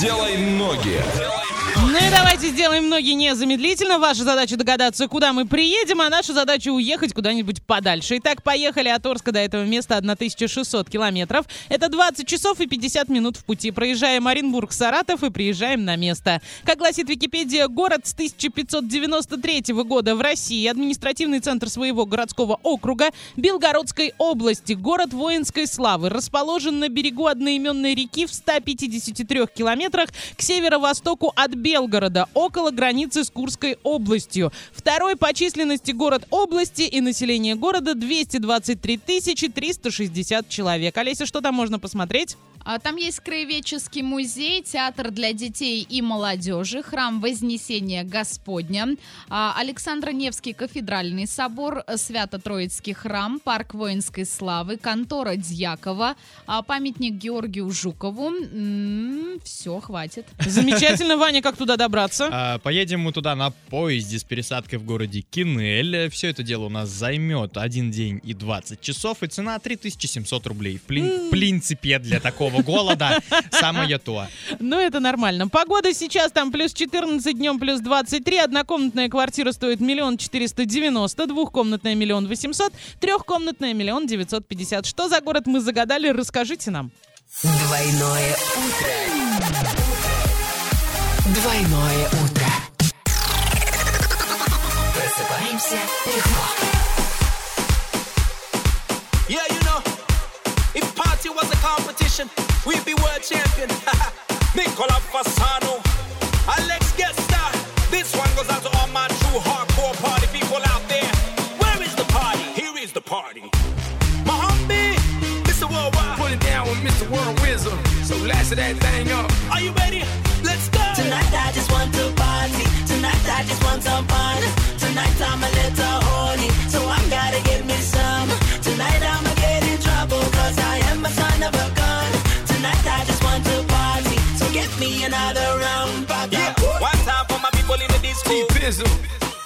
Делай ноги. Ну и давайте сделаем ноги незамедлительно. Ваша задача догадаться, куда мы приедем, а наша задача уехать куда-нибудь подальше. Итак, поехали от Орска до этого места 1600 километров. Это 20 часов и 50 минут в пути. Проезжаем Оренбург, Саратов и приезжаем на место. Как гласит Википедия, город с 1593 года в России, административный центр своего городского округа, Белгородской области, город воинской славы, расположен на берегу одноименной реки в 153 километрах к северо-востоку от Белгорода, около границы с Курской областью. Второй по численности город области и население города 223 360 человек. Олеся, что там можно посмотреть? А, Там есть краеведческий музей, театр для детей и молодежи, храм Вознесения Господня, а, Александро-Невский кафедральный собор, Свято-Троицкий храм, парк воинской славы, контора Дьякова, а, памятник Георгию Жукову. Все, хватит. Замечательно, Ваня, как туда добраться? А, Поедем мы туда на поезде с пересадкой в городе Кинель. Все это дело у нас займет один день и 20 часов, и цена 3700 рублей. В плин- принципе, для такого голода самое то. Ну, это нормально. Погода сейчас там плюс 14, днем плюс 23. Однокомнатная квартира стоит миллион четыреста девяносто, двухкомнатная миллион восемьсот, трехкомнатная миллион девятьсот пятьдесят. Что за город мы загадали, расскажите нам. Двойное утро. Двойное утро. Просыпаемся легко. Yeah, you know, if party was a competition, we'd be world champion. Nicola Fasano, Alex Gesta. This one goes out to all my true hardcore party people out there. Where is the party? Here is the party. Mohammed, Mr. Worldwide. Put it down with Mr. World Wisdom. So last of that thing up. Are you ready? Let's go. Tonight I just want to party. Tonight I just want some fun. Tonight I'm a little horny, so I gotta get me some. Tonight I'ma get in trouble, cause I am a son of a gun. Tonight I just want to party, so get me another round. Bada Yeah, one time for my people in the disco.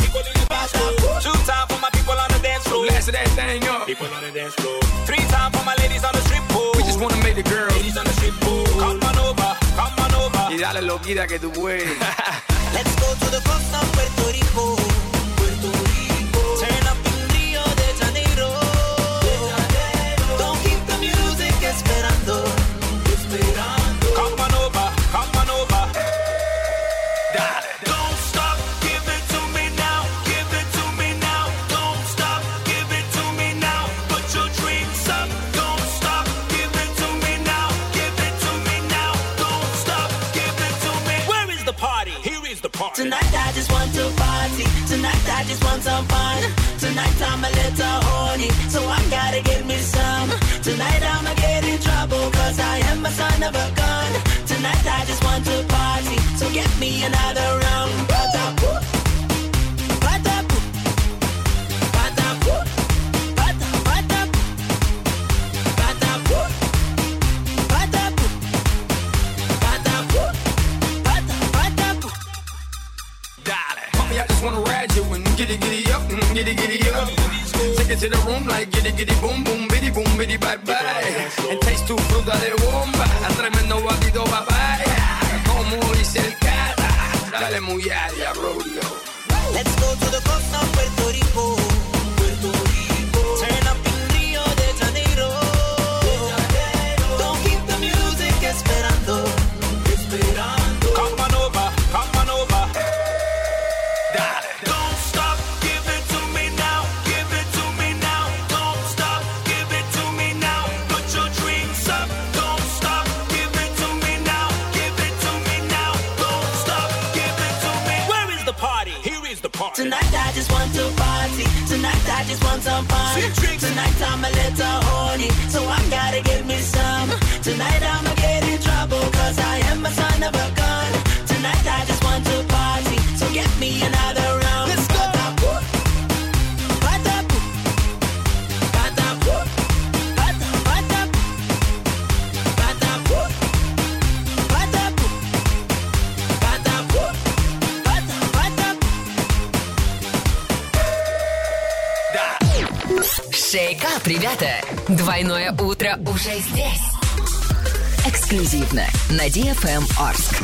People in the bada Two time for my people on the dance So floor. last of that thing up. People on the dance floor. Dale loquita que tú puedes. Let's go to the Tonight I just want to party. Tonight I just want some fun. Tonight I'm a little horny, so I gotta get me some. Tonight I'ma get in trouble, cause I am a son of a gun. Tonight I just want to party, so get me another round. Giddy giddy giddy up. Take it to the room like giddy giddy boom boom, biddy boom biddy bye bye. And taste tu fruta de bomba, tremendo batito papaya. Como dice el cara, dale muy allá, rodeo. Let's go to the coast of Puerto Rico. Tonight I just want to party. Tonight I just want some fun. Tonight I'm a little horny, so I gotta get me some. Tonight I'ma get in trouble, cause I am a son of a gun. Tonight I just want to party, so get me another round. Шейкап, ребята! Двойное утро уже здесь. Эксклюзивно на DFM Орск.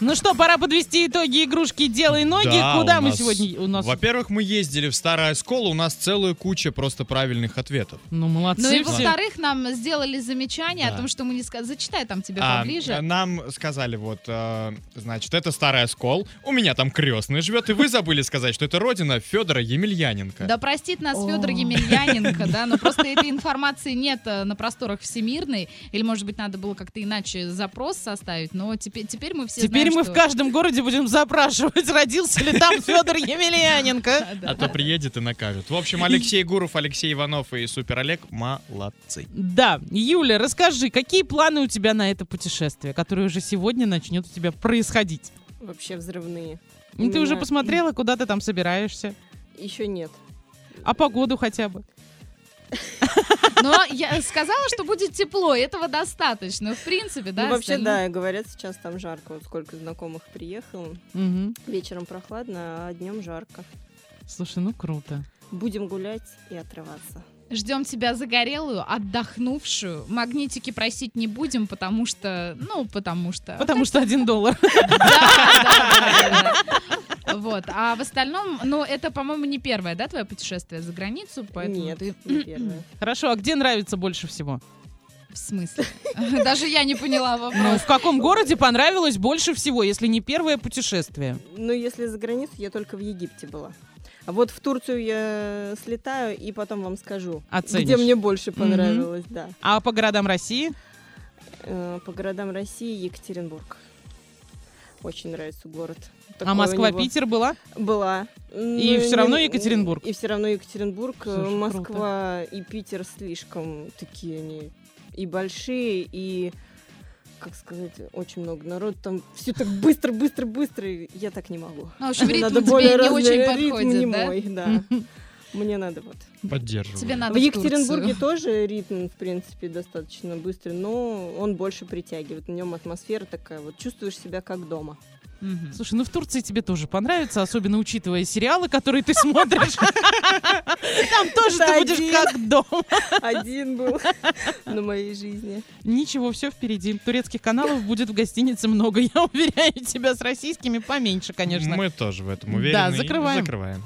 Ну что, пора подвести итоги игрушки «Делай ноги». Да, Куда у мы нас- сегодня? У нас... Во-первых, мы ездили в Старое Осколо, у нас целая куча просто правильных ответов. Ну, молодцы Ну и во-вторых, нам сделали замечание Да. о том, что мы не сказали. Зачитай там тебе А, поближе. нам сказали, вот, э, значит, это Старый Оскол, у меня там крестный живет, и вы забыли сказать, что это родина Федора Емельяненко. Да простит нас Федор Емельяненко, да, но просто этой информации нет э, на просторах Всемирной, или, может быть, надо было как-то иначе запрос составить, но теперь, теперь мы все Теперь мы что- в каждом городе будем запрашивать, родился ли там Федор Емельяненко. А то приедет и накажет. В общем, Алексей Гуров, Алексей Иванов и Супер Олег молодцы. Да, Юля, расскажи, какие планы у тебя на это путешествие, которое уже сегодня начнет у тебя происходить? Вообще взрывные. Ну, Ты уже посмотрела, куда ты там собираешься? Еще нет. А погоду хотя бы? Но я сказала, что будет тепло, и этого достаточно, в принципе, да? ну, вообще, остальное- да, говорят, сейчас там жарко. Вот сколько знакомых приехало. Мгм. Вечером прохладно, а днем жарко. Слушай, ну круто. Будем гулять и отрываться. Ждем тебя загорелую, отдохнувшую. Магнитики просить не будем, потому что, ну, потому что... Потому что один доллар. Да, да, да, да, да. Вот. А в остальном, ну, это, по-моему, не первое, да, твое путешествие за границу, поэтому Нет, ты... не первое. Хорошо, а где нравится больше всего? В смысле? Даже я не поняла Ну, вопрос. в каком городе понравилось больше всего, если не первое путешествие? Ну, если за границу, я только в Египте была. А вот в Турцию я слетаю и потом вам скажу, Оценишь. где мне больше понравилось, да. А по городам России? Э, По городам России Екатеринбург. Очень нравится город. А Такой у Москва, него- Питер была? Была. И Ну, всё равно Екатеринбург? И все равно Екатеринбург. Слушай, Москва и Питер слишком такие они и большие, и как сказать, очень много народу. Там все так быстро, быстро, быстро. и Я так не могу. Ну, в общем, ритм Надо тебе более не разный очень ритм подходит, не да? мой, да. Мне надо вот. Поддерживаю. Тебе надо В Екатеринбурге Турцию. тоже ритм, в принципе, достаточно быстрый, но он больше притягивает. На нем атмосфера такая, вот чувствуешь себя как дома. Мгм. Слушай, ну в Турции тебе тоже понравится, особенно учитывая сериалы, которые ты смотришь. Там тоже ты будешь как дома. Один был на моей жизни. Ничего, все впереди. Турецких каналов будет в гостинице много, я уверяю тебя, с российскими поменьше, конечно. Мы тоже в этом Да, уверены. и закрываем. Закрываем.